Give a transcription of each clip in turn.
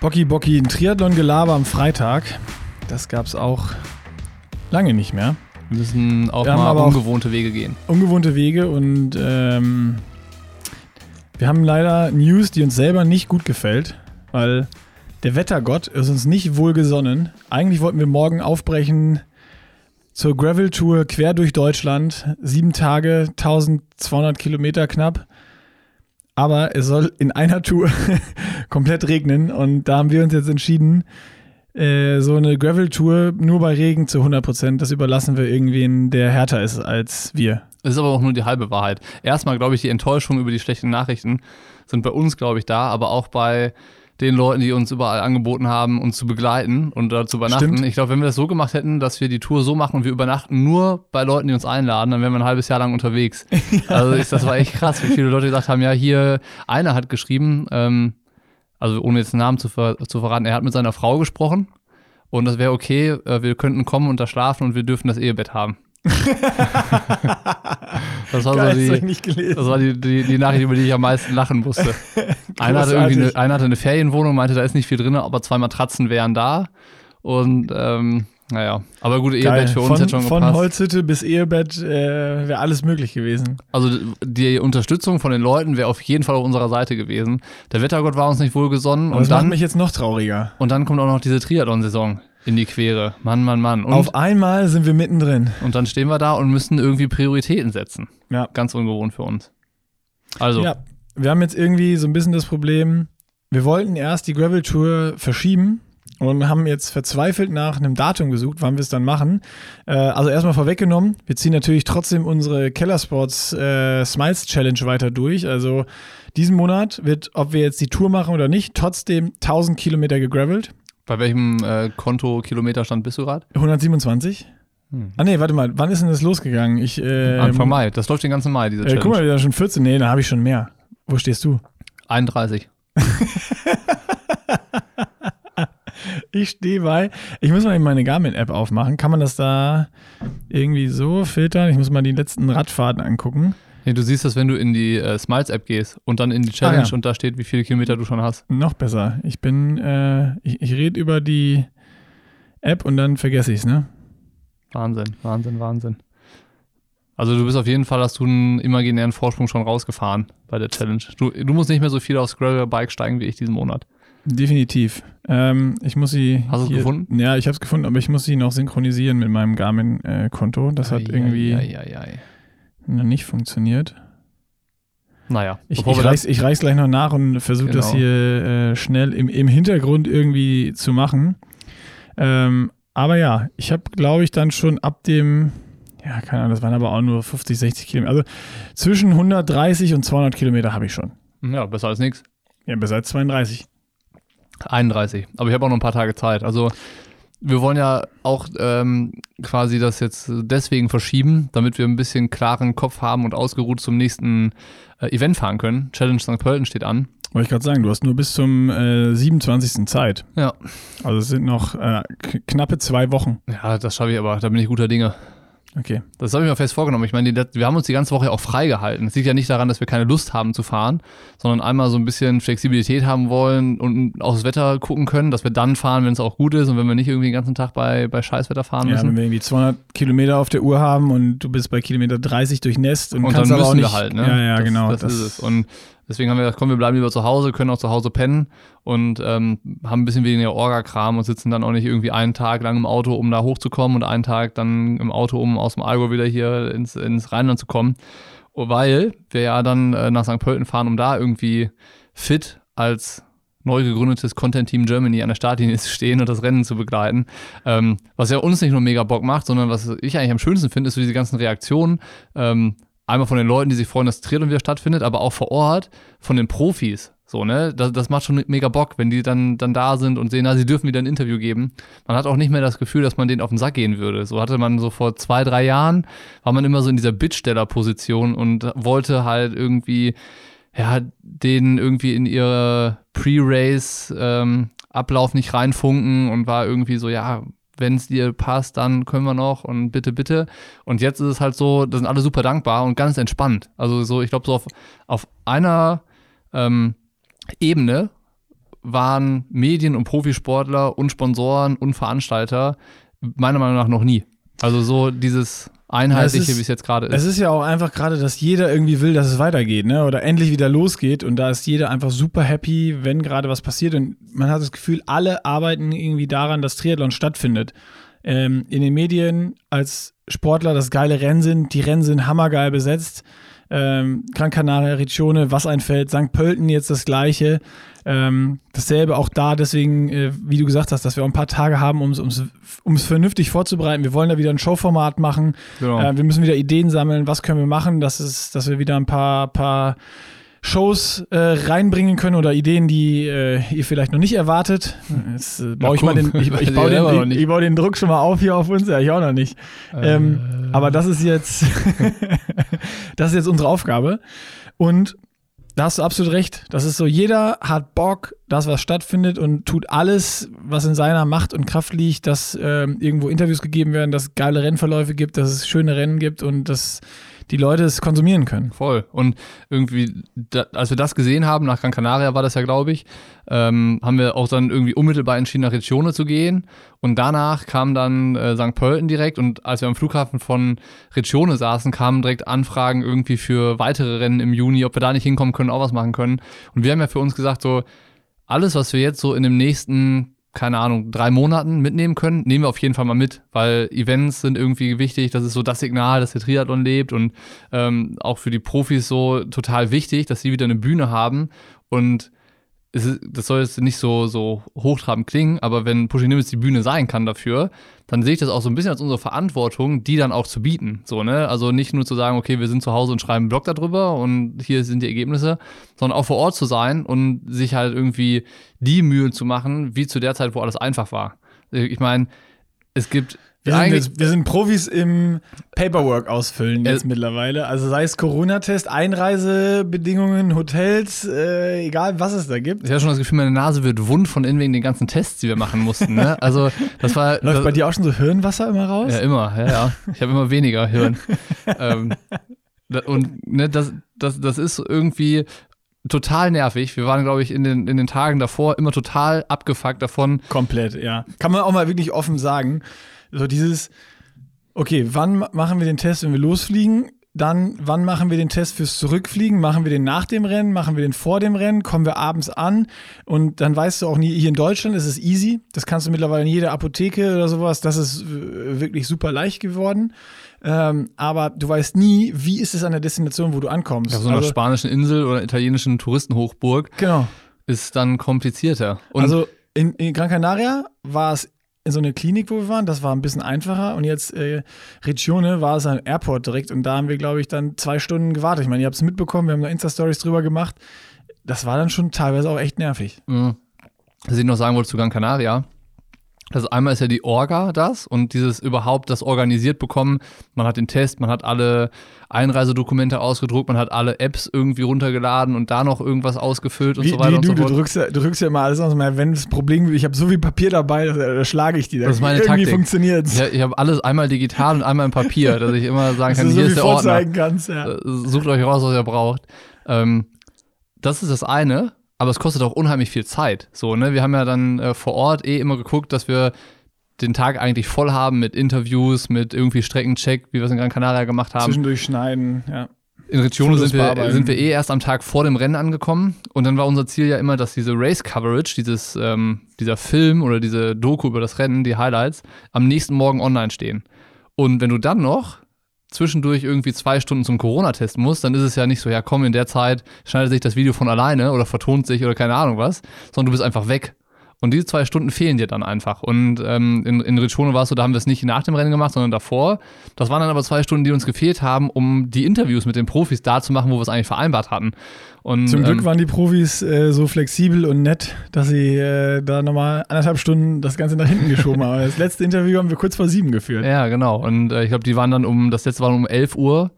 Bocki Bocki, ein Triathlon-Gelaber am Freitag. Das gab es auch lange nicht mehr. Wir müssen auch Wir mal ungewohnte Wege gehen. Ungewohnte Wege und ähm, wir haben leider News, die uns selber nicht gut gefällt, weil der Wettergott ist uns nicht wohlgesonnen. Eigentlich wollten wir morgen aufbrechen zur Gravel-Tour quer durch Deutschland. Sieben Tage, 1200 Kilometer knapp. Aber es soll in einer Tour komplett regnen und da haben wir uns jetzt entschieden, äh, so eine Gravel-Tour nur bei Regen zu 100 Prozent, das überlassen wir irgendwen, der härter ist als wir. Das ist aber auch nur die halbe Wahrheit. Erstmal, glaube ich, die Enttäuschung über die schlechten Nachrichten sind bei uns, glaube ich, da, aber auch bei den Leuten, die uns überall angeboten haben, uns zu begleiten und da zu übernachten. Stimmt. Ich glaube, wenn wir das so gemacht hätten, dass wir die Tour so machen und wir übernachten nur bei Leuten, die uns einladen, dann wären wir ein halbes Jahr lang unterwegs. Also ich, das war echt krass, wie viele Leute gesagt haben, ja, hier, einer hat geschrieben, ähm, also ohne jetzt einen Namen zu, ver zu verraten, er hat mit seiner Frau gesprochen und das wäre okay, äh, wir könnten kommen und da schlafen und wir dürfen das Ehebett haben. das war Geil, so die, das war die, die, die Nachricht, über die ich am meisten lachen musste. einer, hatte irgendwie eine, einer hatte eine Ferienwohnung, meinte, da ist nicht viel drin, aber zwei Matratzen wären da. Und ähm, naja, aber gut, Geil. Ehebett für uns von, hätte schon Von gepasst. Holzhütte bis Ehebett äh, wäre alles möglich gewesen. Also die Unterstützung von den Leuten wäre auf jeden Fall auf unserer Seite gewesen. Der Wettergott war uns nicht wohlgesonnen Und und das macht dann, mich jetzt noch trauriger. und dann kommt auch noch diese Triathlon-Saison in die Quere. Mann, Mann, Mann. Und, Auf einmal sind wir mittendrin. und dann stehen wir da und müssen irgendwie Prioritäten setzen. Ja. Ganz ungewohnt für uns. Also, Ja, wir haben jetzt irgendwie so ein bisschen das Problem, wir wollten erst die Gravel-Tour verschieben und haben jetzt verzweifelt nach einem Datum gesucht, wann wir es dann machen. Äh, also erstmal vorweggenommen, wir ziehen natürlich trotzdem unsere Kellersports äh, Smiles Challenge weiter durch. Also diesen Monat wird, ob wir jetzt die Tour machen oder nicht, trotzdem 1000 Kilometer gegravelt. Bei welchem äh, Konto Kilometerstand bist du gerade? 127? Hm. Ah nee, warte mal, wann ist denn das losgegangen? Ich, äh, Anfang Mai. Das läuft den ganzen Mai, diese Äh, Challenge. guck mal, da schon 14. Nee, da habe ich schon mehr. Wo stehst du? 31. Ich stehe bei. Ich muss mal eben meine Garmin-App aufmachen. Kann man das da irgendwie so filtern? Ich muss mal die letzten Radfahrten angucken. Nee, du siehst das, wenn du in die äh, Smiles-App gehst und dann in die Challenge Ah, ja. und da steht, wie viele Kilometer du schon hast. Noch besser. Ich bin, äh, ich, ich rede über die App und dann vergesse ich es, ne? Wahnsinn, Wahnsinn, Wahnsinn. Also du bist auf jeden Fall, hast du einen imaginären Vorsprung schon rausgefahren bei der Challenge. Du, du musst nicht mehr so viel aufs Gravel-Bike steigen wie ich diesen Monat. Definitiv. Ähm, ich muss sie. Hast du es gefunden? Ja, ich habe es gefunden, aber ich muss sie noch synchronisieren mit meinem Garmin-Konto. das hat Ei, irgendwie ei. noch nicht funktioniert. Naja, Ich, ich, reich's, ich reich's gleich noch nach und versuche das Genau. hier äh, schnell im, im Hintergrund irgendwie zu machen. Ähm, aber ja, ich habe, glaube ich, dann schon ab dem, ja, keine Ahnung, das waren aber auch nur 50, 60 Kilometer. Also zwischen 130 und 200 Kilometer habe ich schon. ja, besser als nichts. Ja, bis als 32. 31. Aber ich habe auch noch ein paar Tage Zeit. Also wir wollen ja auch ähm, quasi das jetzt deswegen verschieben, damit wir ein bisschen klaren Kopf haben und ausgeruht zum nächsten äh, Event fahren können. Challenge St. Pölten steht an. Wollte ich gerade sagen, du hast nur bis zum äh, 27. Zeit. Ja. Also es sind noch äh, knappe zwei Wochen. Ja, das schaffe ich aber. Da bin ich guter Dinge. Okay. Das habe ich mir fest vorgenommen. Ich meine, wir haben uns die ganze Woche auch freigehalten. Es liegt ja nicht daran, dass wir keine Lust haben zu fahren, sondern einmal so ein bisschen Flexibilität haben wollen und aufs Wetter gucken können, dass wir dann fahren, wenn es auch gut ist und wenn wir nicht irgendwie den ganzen Tag bei, bei Scheißwetter fahren Ja, müssen. wenn wir irgendwie 200 Kilometer auf der Uhr haben und du bist bei Kilometer 30 durchnässt und, Und dann kannst aber müssen auch nicht, wir halt, ne? Ja, ja, das, genau. Das, ist es. Und deswegen haben wir gesagt, komm, wir bleiben lieber zu Hause, können auch zu Hause pennen und ähm, haben ein bisschen weniger Orga-Kram und sitzen dann auch nicht irgendwie einen Tag lang im Auto, um da hochzukommen und einen Tag dann im Auto, um aus dem Allgäu wieder hier ins, ins Rheinland zu kommen. Oh, Weil wir ja dann äh, nach St. Pölten fahren, um da irgendwie fit als neu gegründetes Content Team Germany an der Startlinie zu stehen und das Rennen zu begleiten. Ähm, was ja uns nicht nur mega Bock macht, sondern was ich eigentlich am schönsten finde, ist so diese ganzen Reaktionen. Ähm, einmal von den Leuten, die sich freuen, dass Triathlon wieder stattfindet, aber auch vor Ort von den Profis. So, ne? Das, das macht schon mega Bock, wenn die dann, dann da sind und sehen, na, sie dürfen wieder ein Interview geben. Man hat auch nicht mehr das Gefühl, dass man denen auf den Sack gehen würde. So hatte man so vor zwei, drei Jahren, war man immer so in dieser Bittstellerposition und wollte halt irgendwie, ja, denen irgendwie in ihre Pre-Race ähm, Ablauf nicht reinfunken und war irgendwie so, ja, wenn es dir passt, dann können wir noch und bitte, bitte. Und jetzt ist es halt so, da sind alle super dankbar und ganz entspannt. Also so, ich glaube, so auf, auf einer ähm, Ebene waren Medien und Profisportler und Sponsoren und Veranstalter meiner Meinung nach noch nie. Also so dieses einheitliche, wie es jetzt gerade ist. Es ist ja auch einfach gerade, dass jeder irgendwie will, dass es weitergeht, ne? Oder endlich wieder losgeht. Und da ist jeder einfach super happy, wenn gerade was passiert. Und man hat das Gefühl, alle arbeiten irgendwie daran, dass Triathlon stattfindet. Ähm, in den Medien als Sportler das geile Rennen sind, die Rennen sind hammergeil besetzt. Ähm, Gran Canaria, Riccione, was ein Feld, St. Pölten jetzt das gleiche. Ähm, dasselbe auch da, deswegen, äh, wie du gesagt hast, dass wir auch ein paar Tage haben, um es vernünftig vorzubereiten. Wir wollen da wieder ein Showformat machen. Genau. Äh, wir müssen wieder Ideen sammeln, was können wir machen, dass, es, dass wir wieder ein paar, paar Shows äh, reinbringen können oder Ideen, die äh, ihr vielleicht noch nicht erwartet. Jetzt äh, baue ich mal den, ich, ich baue den, ich, ich baue den Druck schon mal auf hier auf uns, ja, ich auch noch nicht. Ähm, aber das ist jetzt, das ist jetzt unsere Aufgabe. Und da hast du absolut recht. Das ist so, jeder hat Bock, dass was stattfindet und tut alles, was in seiner Macht und Kraft liegt, dass äh, irgendwo Interviews gegeben werden, dass es geile Rennverläufe gibt, dass es schöne Rennen gibt und dass die Leute es konsumieren können. Voll. Und irgendwie, da, als wir das gesehen haben, nach Gran Canaria war das ja, glaube ich, ähm, haben wir auch dann irgendwie unmittelbar entschieden, nach Riccione zu gehen. Und danach kam dann äh, St. Pölten direkt. Und als wir am Flughafen von Riccione saßen, kamen direkt Anfragen irgendwie für weitere Rennen im Juni, ob wir da nicht hinkommen können, auch was machen können. Und wir haben ja für uns gesagt, so, alles, was wir jetzt so in dem nächsten keine Ahnung, drei Monaten mitnehmen können, nehmen wir auf jeden Fall mal mit, weil Events sind irgendwie wichtig. Das ist so das Signal, dass der Triathlon lebt und ähm, auch für die Profis so total wichtig, dass sie wieder eine Bühne haben. Und ist, das soll jetzt nicht so, so hochtrabend klingen, aber wenn Pushing Limits die Bühne sein kann dafür, dann sehe ich das auch so ein bisschen als unsere Verantwortung, die dann auch zu bieten. So, ne? Also nicht nur zu sagen, okay, wir sind zu Hause und schreiben einen Blog darüber und hier sind die Ergebnisse, sondern auch vor Ort zu sein und sich halt irgendwie die Mühe zu machen, wie zu der Zeit, wo alles einfach war. Ich meine, es gibt wir sind, jetzt, wir sind, Profis im Paperwork ausfüllen jetzt äh, mittlerweile. Also sei es Corona-Test, Einreisebedingungen, Hotels, äh, egal was es da gibt. Ich habe schon das Gefühl, meine Nase wird wund von innen wegen den ganzen Tests, die wir machen mussten. Ne? Also das war. Läuft das, bei dir auch schon so Hirnwasser immer raus? Ja, immer, ja, ja. Ich habe immer weniger Hirn. ähm, und ne, das, das, das ist irgendwie total nervig. Wir waren, glaube ich, in den, in den Tagen davor immer total abgefuckt davon. Komplett, ja. Kann man auch mal wirklich offen sagen. So dieses, okay, wann machen wir den Test, wenn wir losfliegen? Dann, wann machen wir den Test fürs Zurückfliegen? Machen wir den nach dem Rennen? Machen wir den vor dem Rennen? Kommen wir abends an? Und dann weißt du auch nie, hier in Deutschland ist es easy. Das kannst du mittlerweile in jeder Apotheke oder sowas. Das ist äh, wirklich super leicht geworden. Ähm, aber du weißt nie, wie ist es an der Destination, wo du ankommst. Ja, so einer also, spanischen Insel oder italienischen Touristenhochburg genau. ist dann komplizierter. Und also in, in Gran Canaria war es in so eine Klinik, wo wir waren. Das war ein bisschen einfacher. Und jetzt äh, Riccione war es am Airport direkt. Und da haben wir, glaube ich, dann zwei Stunden gewartet. Ich meine, ihr habt es mitbekommen, wir haben da Insta-Stories drüber gemacht. Das war dann schon teilweise auch echt nervig. Mhm. Was ich noch sagen wollte zu Gran Canaria, also einmal ist ja die Orga das und dieses überhaupt das organisiert bekommen. Man hat den Test, man hat alle Einreisedokumente ausgedruckt, man hat alle Apps irgendwie runtergeladen und da noch irgendwas ausgefüllt und wie, so weiter wie und du, so fort. Du drückst, ja, drückst ja immer alles aus. Wenn das Problem, ich habe so viel Papier dabei, da, da schlage ich die. Da das ist meine Irgendwie Taktik. funktioniert Ich, ich habe alles einmal digital und einmal im Papier, dass ich immer sagen kann, hier so ist der Ordner. Kannst, ja. Äh, sucht euch raus, was ihr braucht. Ähm, das ist das eine, aber es kostet auch unheimlich viel Zeit. So, ne? Wir haben ja dann äh, vor Ort eh immer geguckt, dass wir den Tag eigentlich voll haben mit Interviews, mit irgendwie Streckencheck, wie wir es in Gran Canaria gemacht haben. Zwischendurch schneiden, ja. In Riccione sind wir, sind wir eh erst am Tag vor dem Rennen angekommen und dann war unser Ziel ja immer, dass diese Race Coverage, dieses, ähm, dieser Film oder diese Doku über das Rennen, die Highlights, am nächsten Morgen online stehen. Und wenn du dann noch zwischendurch irgendwie zwei Stunden zum Corona-Test musst, dann ist es ja nicht so, ja komm, in der Zeit schneidet sich das Video von alleine oder vertont sich oder keine Ahnung was, sondern du bist einfach weg. Und diese zwei Stunden fehlen dir dann einfach. Und ähm, in, in Riccione war es so, da haben wir es nicht nach dem Rennen gemacht, sondern davor. Das waren dann aber zwei Stunden, die uns gefehlt haben, um die Interviews mit den Profis da zu machen, wo wir es eigentlich vereinbart hatten. Und, Zum Glück ähm, waren die Profis äh, so flexibel und nett, dass sie äh, da nochmal anderthalb Stunden das Ganze nach hinten geschoben haben. Das letzte Interview haben wir kurz vor sieben geführt. Ja, genau. Und äh, ich glaube, die waren dann um, das letzte war um 11 Uhr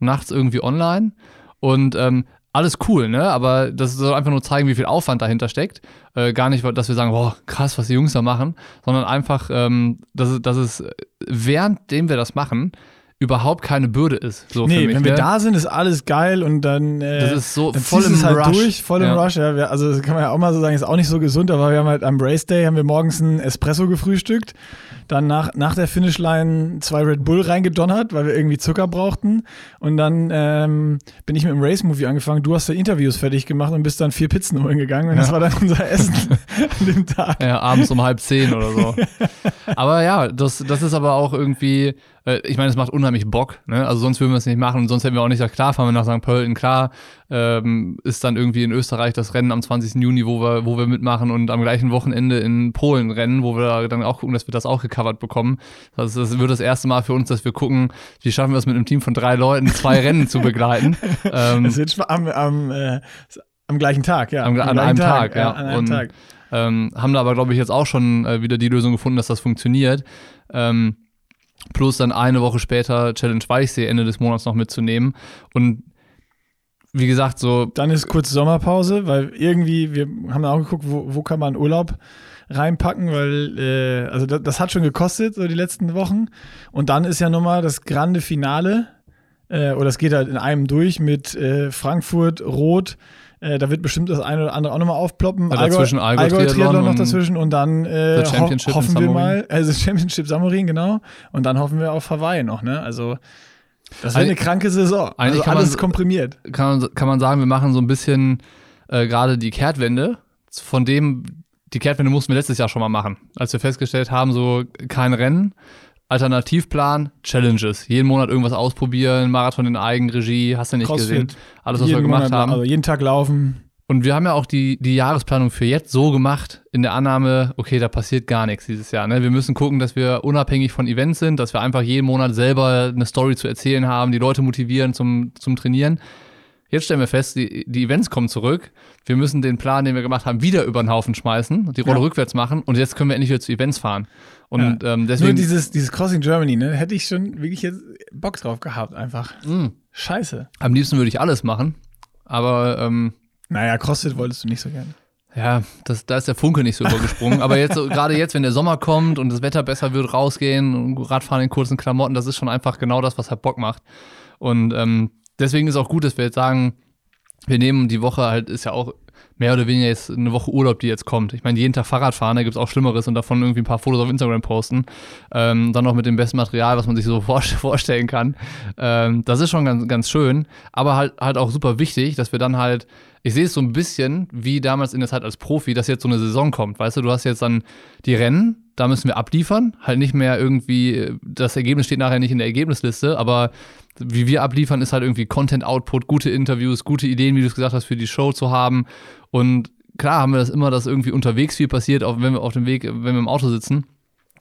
nachts irgendwie online. Und ähm, alles cool, ne? Aber das soll einfach nur zeigen, wie viel Aufwand dahinter steckt. Äh, gar nicht, dass wir sagen, boah, krass, was die Jungs da machen, sondern einfach, ähm, dass, dass es, währenddem wir das machen, überhaupt keine Bürde ist. So nee, mich, wenn wir ne? da sind, ist alles geil und dann, äh, Das ist so voll im es halt Rush. durch, voll im Ja. Rush. Ja. Wir, also das kann man ja auch mal so sagen, ist auch nicht so gesund, aber wir haben halt am Race Day haben wir morgens einen Espresso gefrühstückt, dann nach, nach der Finishline zwei Red Bull reingedonnert, weil wir irgendwie Zucker brauchten und dann ähm, bin ich mit dem Race Movie angefangen. Du hast da Interviews fertig gemacht und bist dann vier Pizzen holen gegangen und das Ja. war dann unser Essen an dem Tag. Ja, abends um halb zehn oder so. aber ja, das, das ist aber auch irgendwie, äh, ich meine, es macht unheimlich Bock, ne? Also sonst würden wir es nicht machen und sonst hätten wir auch nicht gesagt, klar, fahren wir nach St. Pölten, klar, ähm, ist dann irgendwie in Österreich das Rennen am 20. Juni, wo wir, wo wir mitmachen und am gleichen Wochenende in Polen rennen, wo wir dann auch gucken, dass wir das auch gecovert bekommen. Das, das wird das erste Mal für uns, dass wir gucken, wie schaffen wir es mit einem Team von drei Leuten, zwei Rennen zu begleiten. Ähm, Das wird am, am, äh, am gleichen Tag, ja. Am- an einem Tag, ja. An einem Und- Tag. Ähm, haben da aber, glaube ich, jetzt auch schon äh, wieder die Lösung gefunden, dass das funktioniert. Ähm, plus dann eine Woche später Challenge Weichsee Ende des Monats noch mitzunehmen. Und wie gesagt, so, Dann ist kurz Sommerpause, weil irgendwie, wir haben auch geguckt, wo, wo kann man Urlaub reinpacken, weil, äh, also das, das hat schon gekostet, so die letzten Wochen. Und dann ist ja nochmal das grande Finale, äh, oder es geht halt in einem durch mit äh, Frankfurt, Rot. Äh, da wird bestimmt das eine oder andere auch nochmal aufploppen. Ja, dazwischen Allgäu- Allgäu-Triathlon Triathlon noch und dazwischen und dann äh, ho hoffen wir mal, also Championship Samorin, genau. Und dann hoffen wir auf Hawaii noch, ne? Also das Eig- eine kranke Saison. eigentlich Also kann man alles so- komprimiert. kann man, kann man sagen, wir machen so ein bisschen äh, gerade die Kehrtwende. Von dem, die Kehrtwende mussten wir letztes Jahr schon mal machen. Als wir festgestellt haben, so kein Rennen, Alternativplan, Challenges. Jeden Monat irgendwas ausprobieren, Marathon in Eigenregie, hast du nicht Crossfit. gesehen. Alles, was wir Jeden gemacht Monat, haben. Also jeden Tag laufen. Und wir haben ja auch die, die Jahresplanung für jetzt so gemacht, in der Annahme, okay, da passiert gar nichts dieses Jahr. Ne? Wir müssen gucken, dass wir unabhängig von Events sind, dass wir einfach jeden Monat selber eine Story zu erzählen haben, die Leute motivieren zum, zum Trainieren. Jetzt stellen wir fest, die, die Events kommen zurück. Wir müssen den Plan, den wir gemacht haben, wieder über den Haufen schmeißen, die Rolle Ja. rückwärts machen und jetzt können wir endlich wieder zu Events fahren. Und ähm, Nur deswegen. dieses, dieses Crossing Germany, ne? Hätte ich schon wirklich jetzt Bock drauf gehabt, einfach. mh, Scheiße. am liebsten würde ich alles machen. Aber ähm, Naja, CrossFit wolltest du nicht so gerne. Ja, das, da ist der Funke nicht so übergesprungen. Aber jetzt, so, gerade jetzt, wenn der Sommer kommt und das Wetter besser wird, rausgehen und Radfahren in kurzen Klamotten, das ist schon einfach genau das, was halt Bock macht. Und ähm, deswegen ist auch gut, dass wir jetzt sagen, wir nehmen die Woche halt, ist ja auch mehr oder weniger jetzt eine Woche Urlaub, die jetzt kommt. Ich meine, jeden Tag Fahrrad fahren, da gibt es auch Schlimmeres und davon irgendwie ein paar Fotos auf Instagram posten. Ähm, dann noch mit dem besten Material, was man sich so vor- vorstellen kann. Ähm, das ist schon ganz, ganz schön, aber halt, halt auch super wichtig, dass wir dann halt, ich sehe es so ein bisschen wie damals in der Zeit als Profi, dass jetzt so eine Saison kommt. Weißt du, du hast jetzt dann die Rennen, da müssen wir abliefern, halt nicht mehr irgendwie, das Ergebnis steht nachher nicht in der Ergebnisliste, aber wie wir abliefern, ist halt irgendwie Content-Output, gute Interviews, gute Ideen, wie du es gesagt hast, für die Show zu haben. Und klar haben wir das immer, dass irgendwie unterwegs viel passiert, auch wenn wir auf dem Weg, wenn wir im Auto sitzen.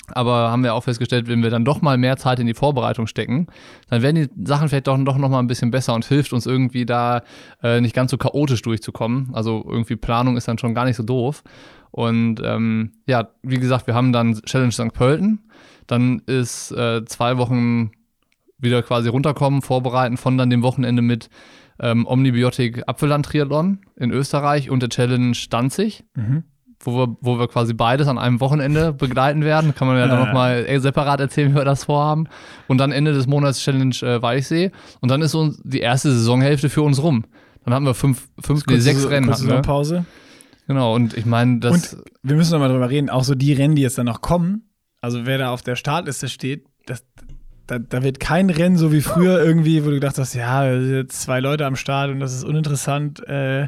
Aber haben wir auch festgestellt, wenn wir dann doch mal mehr Zeit in die Vorbereitung stecken, dann werden die Sachen vielleicht doch, doch noch mal ein bisschen besser und hilft uns irgendwie da äh, nicht ganz so chaotisch durchzukommen. Also irgendwie Planung ist dann schon gar nicht so doof. Und ähm, ja, wie gesagt, wir haben dann Challenge St. Pölten. Dann ist äh, zwei Wochen wieder quasi runterkommen, vorbereiten von dann dem Wochenende mit ähm, Omnibiotik Apfelland Triathlon in Österreich und der Challenge Danzig Mhm. wo wir, wo wir quasi beides an einem Wochenende begleiten werden. Kann man ja dann Ja. nochmal separat erzählen, wie wir das vorhaben. Und dann Ende des Monats Challenge äh, Weichsee. Und dann ist so die erste Saisonhälfte für uns rum. Dann haben wir fünf, fünf nee, sechs Rennen. kurze Hatten. Pause. Genau, und ich meine, das. Wir müssen noch mal drüber reden, auch so die Rennen, die jetzt dann noch kommen, also wer da auf der Startliste steht, das, da, da wird kein Rennen so wie früher irgendwie, wo du gedacht hast, ja, da sind jetzt zwei Leute am Start und das ist uninteressant äh,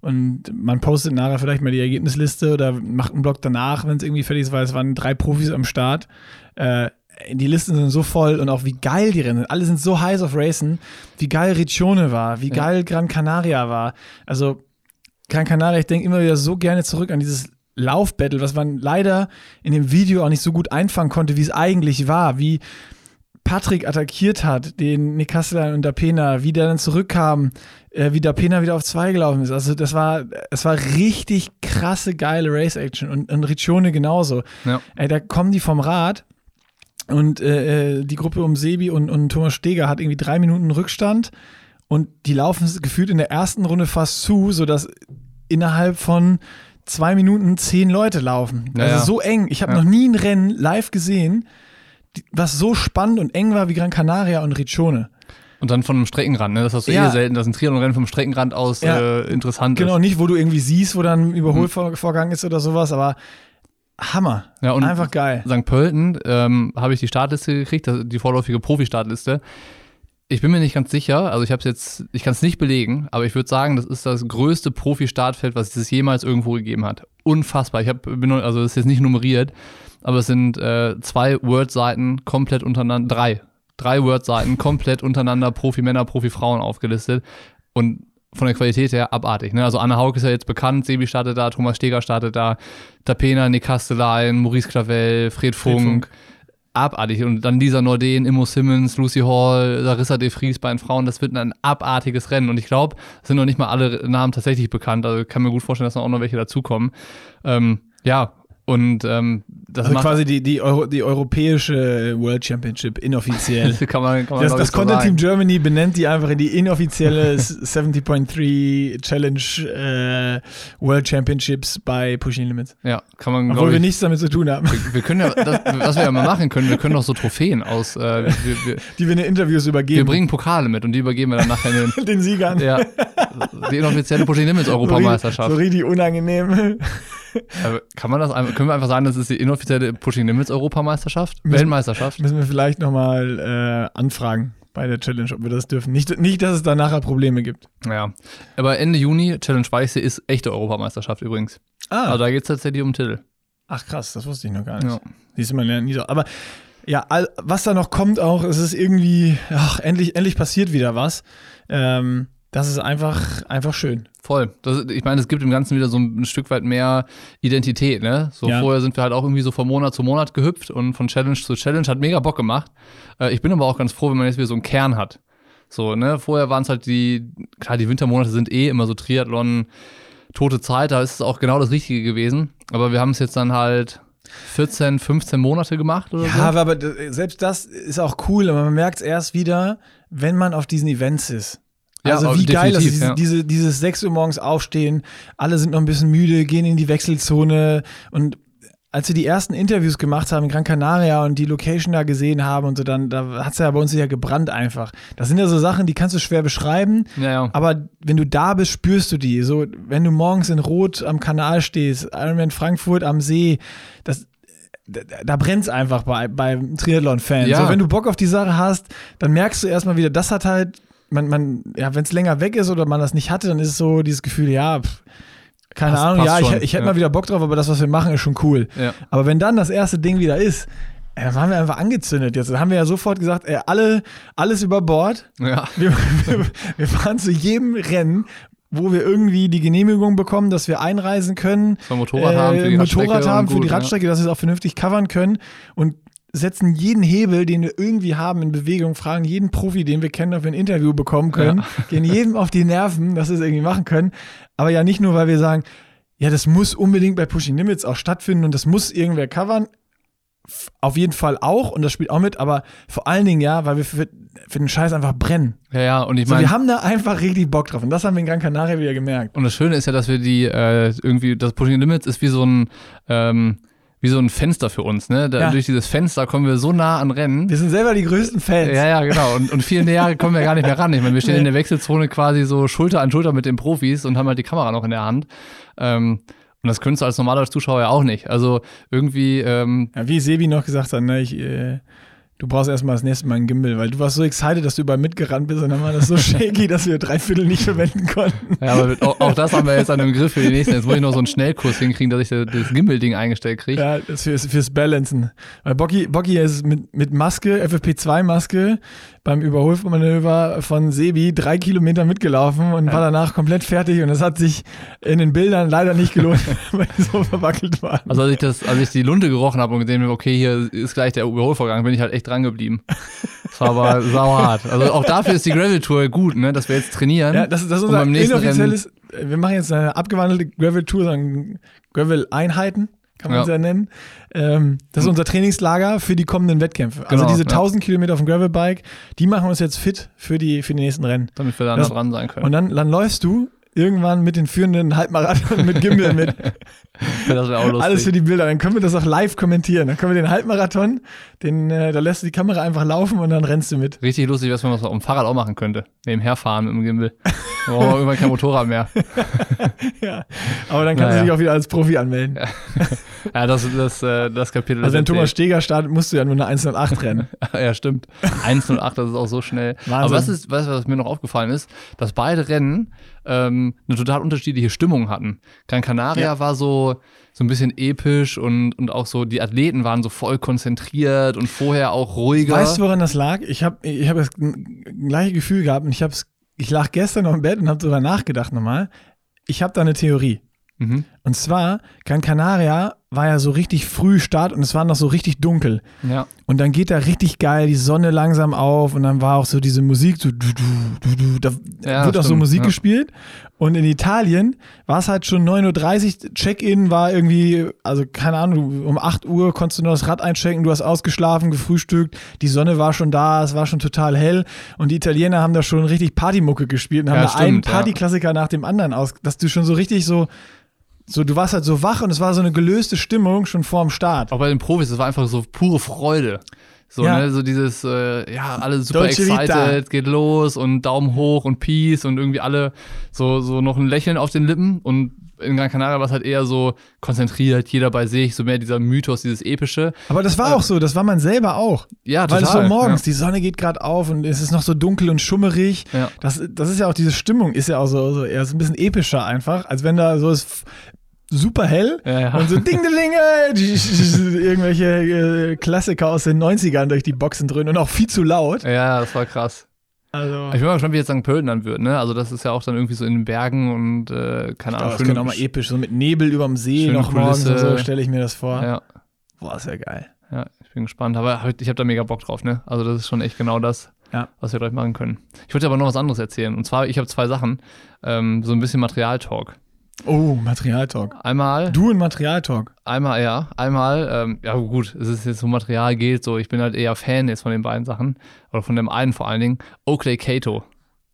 und man postet nachher vielleicht mal die Ergebnisliste oder macht einen Blog danach, wenn es irgendwie fertig ist, weil es waren drei Profis am Start. Äh, die Listen sind so voll und auch wie geil die Rennen sind. Alle sind so heiß auf Racen, wie geil Riccione war, wie Ja. geil Gran Canaria war. Also Gran Canaria, ich denke immer wieder so gerne zurück an dieses Laufbattle, was man leider in dem Video auch nicht so gut einfangen konnte, wie es eigentlich war, wie Patrick attackiert hat, den Nick Castellan und Dapena, wie der dann zurückkam, äh, wie Dapena wieder auf zwei gelaufen ist. Also das war, es war richtig krasse, geile Race-Action und, und Riccione genauso. Ja. Ey, da kommen die vom Rad und äh, äh, die Gruppe um Sebi und, und Thomas Steger hat irgendwie drei Minuten Rückstand und die laufen gefühlt in der ersten Runde fast zu, sodass innerhalb von zwei Minuten zehn Leute laufen. Ja, also so eng. Ich habe Ja. noch nie ein Rennen live gesehen, was so spannend und eng war wie Gran Canaria und Riccione. Und dann von einem Streckenrand, ne? Das hast du Ja. eh selten, dass ein Triathlon-Rennen vom Streckenrand aus Ja. äh, interessant Genau, ist. nicht, wo du irgendwie siehst, wo dann ein Überholvorgang ist oder sowas, aber Hammer. Ja, und Einfach geil. St. Pölten ähm, habe ich die Startliste gekriegt, das- die vorläufige Profi-Startliste. Ich bin mir nicht ganz sicher, also ich habe es jetzt, ich kann es nicht belegen, aber ich würde sagen, das ist das größte Profi-Startfeld, was es jemals irgendwo gegeben hat. Unfassbar. Ich habe, bin also es ist jetzt nicht nummeriert, aber es sind äh, zwei Word-Seiten komplett untereinander, drei, drei Word-Seiten komplett untereinander Profi-Männer, Profi-Frauen aufgelistet und von der Qualität her abartig. Ne? Also Anna Haug ist ja jetzt bekannt, Sebi startet da, Thomas Steger startet da, Tapena, Nick Kastelein, Maurice Clavel, Fred Funk. Funk. Abartig. Und dann Lisa Nordin, Immo Simmons, Lucy Hall, Larissa de Vries bei den Frauen. Das wird ein abartiges Rennen. Und ich glaube, es sind noch nicht mal alle Namen tatsächlich bekannt. Also ich kann mir gut vorstellen, dass noch auch noch welche dazukommen. Ähm, ja, und ähm, das Also quasi die, die, Euro, die europäische World Championship inoffiziell. kann man, kann man Das, das ich, Content Team. Germany benennt die einfach in die inoffizielle 70.3 Challenge äh, World Championships bei Pushing Limits. Ja, kann man, Obwohl glaube wir ich, nichts damit zu tun haben, wir, wir können ja, das, was wir ja mal machen können, wir können doch so Trophäen aus, äh, wir, wir, die wir in den Interviews wir übergeben. bringen Pokale mit und die übergeben wir dann nachher den, den Siegern. ja, die inoffizielle Pushing Limits Europameisterschaft. so richtig unangenehm. Kann man das einfach, können wir einfach sagen, das ist die inoffizielle Pushing Limits Europameisterschaft? Müssen- Weltmeisterschaft? Müssen wir vielleicht nochmal äh, anfragen bei der Challenge, ob wir das dürfen. Nicht, nicht, dass es da nachher Probleme gibt. Ja. Aber Ende Juni, Challenge Weichsee ist echte Europameisterschaft übrigens. Ah, Also da geht es tatsächlich um Titel. ach krass, das wusste ich noch gar nicht. Ja. Siehst du, man lernt nie so. Aber ja, all, was da noch kommt auch, es ist irgendwie, ach, endlich, endlich passiert wieder was. Ähm, das ist einfach, einfach schön. Voll. Das, ich meine, es gibt im Ganzen wieder so ein Stück weit mehr Identität, ne? So Ja. vorher sind wir halt auch irgendwie so von Monat zu Monat gehüpft und von Challenge zu Challenge hat mega Bock gemacht. Äh, ich bin aber auch ganz froh, wenn man jetzt wieder so einen Kern hat. So, ne? Vorher waren es halt die, klar, die Wintermonate sind eh immer so Triathlon, tote Zeit, da ist es auch genau das Richtige gewesen. Aber wir haben es jetzt dann halt 14, 15 Monate gemacht oder Ja, so. aber, aber selbst das ist auch cool, aber man merkt es erst wieder, wenn man auf diesen Events ist. Ja, Also wie geil das ist, definitiv, diese, ja. diese, dieses 6 Uhr morgens aufstehen, alle sind noch ein bisschen müde, gehen in die Wechselzone und als wir die ersten Interviews gemacht haben in Gran Canaria und die Location da gesehen haben und so, dann da hat es ja bei uns ja gebrannt einfach. Das sind ja so Sachen, die kannst du schwer beschreiben, Ja, aber wenn du da bist, spürst du die. So, wenn du morgens in Rot am Kanal stehst, Ironman Frankfurt am See, das, da, da brennt es einfach bei, beim Triathlon-Fan. Ja. So, wenn du Bock auf die Sache hast, dann merkst du erstmal wieder, das hat halt, man, man, ja, wenn es länger weg ist oder man das nicht hatte, dann ist es so dieses Gefühl, ja, pff, keine Passt- Ahnung, ja, ich, schon, ich hätte ja. mal wieder Bock drauf, aber das, was wir machen, ist schon cool. ja. Aber wenn dann das erste Ding wieder ist, ey, dann waren wir einfach angezündet. Jetzt haben wir ja sofort gesagt, ey, alle, alles über Bord. ja. Wir, wir, wir fahren zu jedem Rennen, wo wir irgendwie die Genehmigung bekommen, dass wir einreisen können, Dass wir Motorrad haben für die Motorrad Radstrecke haben für die gut, ja. Radstrecke, dass wir es auch vernünftig covern können und setzen jeden Hebel, den wir irgendwie haben in Bewegung, fragen jeden Profi, den wir kennen, ob wir ein Interview bekommen können, gehen jedem auf die Nerven, dass wir es irgendwie machen können. Aber ja nicht nur, weil wir sagen, ja, das muss unbedingt bei Pushing Limits auch stattfinden und das muss irgendwer covern. Auf jeden Fall auch und das spielt auch mit, aber vor allen Dingen ja, weil wir für, für den Scheiß einfach brennen. Ja, ja, und ich So, meine, wir haben da einfach richtig Bock drauf und das haben wir in Gran Canaria wieder gemerkt. Und das Schöne ist ja, dass wir die äh, irgendwie, das Pushing Limits ist wie so ein, ähm, wie so ein Fenster für uns, ne? Da, Ja. Durch dieses Fenster kommen wir so nah an Rennen. Wir sind selber die größten Fans. Ja, ja, genau. Und, und viel näher kommen wir gar nicht mehr ran. Ich meine, wir stehen Nee. in der Wechselzone quasi so Schulter an Schulter mit den Profis und haben halt die Kamera noch in der Hand. Ähm, und das könntest du als normaler Zuschauer ja auch nicht. Also irgendwie, ähm, Ja, wie Sebi noch gesagt hat, ne, ich, äh, du brauchst erstmal das nächste Mal einen Gimbal, weil du warst so excited, dass du überall mitgerannt bist und dann war das so shaky, dass wir drei Viertel nicht verwenden konnten. ja, aber auch, auch das haben wir jetzt an dem Griff für die nächsten. Jetzt muss ich noch so einen Schnellkurs hinkriegen, dass ich das, das Gimbal-Ding eingestellt kriege. Ja, das fürs, fürs Balancen. Weil Bocky, Bocky ist mit, mit Maske, FFP2-Maske, beim Überholmanöver von Sebi drei Kilometer mitgelaufen und war danach komplett fertig und das hat sich in den Bildern leider nicht gelohnt, weil die so verwackelt waren. Also als ich das, als ich die Lunte gerochen habe und gesehen habe, okay, hier ist gleich der Überholvorgang, bin ich halt echt dran geblieben. Das war aber sauhart. Also auch dafür ist die Gravel Tour gut, ne, dass wir jetzt trainieren. Ja, das, das ist unser inoffizielles, wir machen jetzt eine abgewandelte Gravel-Tour, sagen Gravel-Einheiten, kann man es ja nennen. Ähm, das ist unser Trainingslager für die kommenden Wettkämpfe. Also Genau, diese ja. 1000 Kilometer auf dem Gravelbike, die machen uns jetzt fit für die, für die nächsten Rennen. damit wir da Das- dran sein können. Und dann, dann läufst du irgendwann mit den führenden Halbmarathon mit Gimbal mit. Das wäre auch lustig. Alles für die Bilder. Dann können wir das auch live kommentieren. Dann können wir den Halbmarathon, den, äh, da lässt du die Kamera einfach laufen und dann rennst du mit. Richtig lustig, was man auf dem Fahrrad auch machen könnte. Nebenher fahren mit dem Gimbal. Wir irgendwann kein Motorrad mehr. ja. Aber dann kannst Naja. du dich auch wieder als Profi anmelden. Ja, das, das, äh, das Kapitel Also wenn Thomas Steger startet, musst du ja nur eine 108 rennen. Ja, stimmt. 108, das ist auch so schnell. Wahnsinn. Aber was ist, du, was mir noch aufgefallen ist, dass beide Rennen ähm, eine total unterschiedliche Stimmung hatten. Gran Canaria Ja. war so, so ein bisschen episch und, und auch so, die Athleten waren so voll konzentriert und vorher auch ruhiger. Weißt du, woran das lag? Ich habe ich hab das gleiche Gefühl gehabt und ich, hab's, ich lag gestern noch im Bett und habe darüber nachgedacht nochmal. Ich habe da eine Theorie. mhm. Und zwar, Gran Canaria war ja so richtig früh Start und es war noch so richtig dunkel. Ja, Und dann geht da richtig geil die Sonne langsam auf und dann war auch so diese Musik, so du, du, du, du, da Ja, wird auch so Musik ja. gespielt. Und in Italien war es halt schon 9.30 Uhr, Check-in war irgendwie, also keine Ahnung, um 8 Uhr konntest du nur das Rad einchecken, du hast ausgeschlafen, gefrühstückt, die Sonne war schon da, es war schon total hell und die Italiener haben da schon richtig Partymucke gespielt und haben Ja, da einen stimmt, ja. Partyklassiker nach dem anderen aus, dass du schon so richtig so, so, du warst halt so wach und es war so eine gelöste Stimmung schon vorm Start. auch bei den Profis, das war einfach so pure Freude. So, Ja. ne, so dieses, äh, ja, alle super Dolce Vita. excited, geht los und Daumen hoch und Peace und irgendwie alle so, so noch ein Lächeln auf den Lippen und in Gran Canaria war es halt eher so konzentriert, jeder bei sich, so mehr dieser Mythos, dieses epische. Aber das war auch so, das war man selber auch. Ja, Weil total. es so morgens, die Sonne geht gerade auf und es ist noch so dunkel und schummerig. Ja. Das, das ist ja auch diese Stimmung, ist ja auch so, so eher so ein bisschen epischer einfach, als wenn da so ist f- super hell Ja, und so Ding-de-Linge, irgendwelche äh, Klassiker aus den 90ern durch die Boxen dröhnen und auch viel zu laut. Ja, das war krass. Also, Ich bin mal gespannt, wie jetzt St. Pölten dann wird, ne? Also das ist ja auch dann irgendwie so in den Bergen und äh, keine Ahnung. das könnte auch mal episch, so mit Nebel überm See noch morgens und so, stelle ich mir das vor. Ja, Boah, ist ja geil. ja, ich bin gespannt. Aber halt, ich habe da mega Bock drauf, ne? Also das ist schon echt genau das, Ja. was wir gleich machen können. Ich wollte aber noch was anderes erzählen. Und zwar, ich habe zwei Sachen. Ähm, so ein bisschen Materialtalk. Oh, Materialtalk. Einmal, Du und Materialtalk. einmal, ja, einmal, ähm, ja gut, es ist jetzt so Material geht so, ich bin halt eher Fan jetzt von den beiden Sachen. Oder von dem einen vor allen Dingen. Oakley Kato.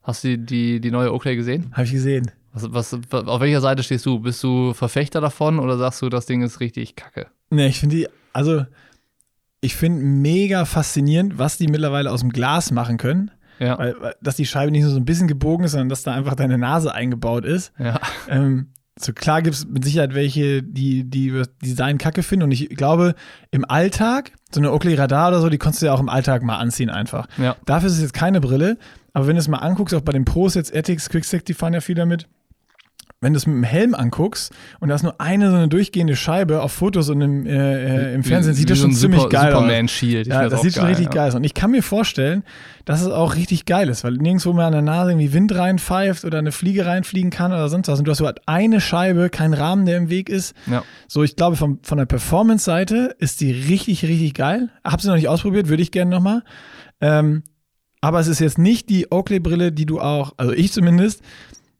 Hast du die, die, die neue Oakley gesehen? Habe ich gesehen. Was, was, auf welcher Seite stehst du? Bist du Verfechter davon oder sagst du, das Ding ist richtig kacke? Ne, ich finde die, also ich finde mega faszinierend, was die mittlerweile aus dem Glas machen können. Ja, Weil, weil, dass die Scheibe nicht nur so ein bisschen gebogen ist, sondern dass da einfach deine Nase eingebaut ist. ja, Ähm, so klar gibt es mit Sicherheit welche, die, die das Design kacke finden. Und ich glaube, im Alltag, so eine Oakley Radar oder so, die konntest du ja auch im Alltag mal anziehen einfach. ja. Dafür ist es jetzt keine Brille, aber wenn du es mal anguckst, auch bei den Pros jetzt, Ethics, Quickstack, die fahren ja viel damit. Wenn du es mit dem Helm anguckst und da ist nur eine so eine durchgehende Scheibe auf Fotos und im, äh, äh, im Fernsehen, sieht das so schon ein ziemlich Super- geil aus. Shield. Ja, das sieht schon richtig ja. geil aus. Und ich kann mir vorstellen, dass es auch richtig geil ist, weil nirgendwo mehr an der Nase irgendwie Wind reinpfeift oder eine Fliege reinfliegen kann oder sonst was. Und du hast so halt eine Scheibe, kein Rahmen, der im Weg ist. Ja. So, ich glaube, von, von der Performance-Seite ist die richtig, richtig geil. Hab sie noch nicht ausprobiert, würde ich gerne nochmal. Ähm, aber es ist jetzt nicht die Oakley-Brille, die du auch, also ich zumindest,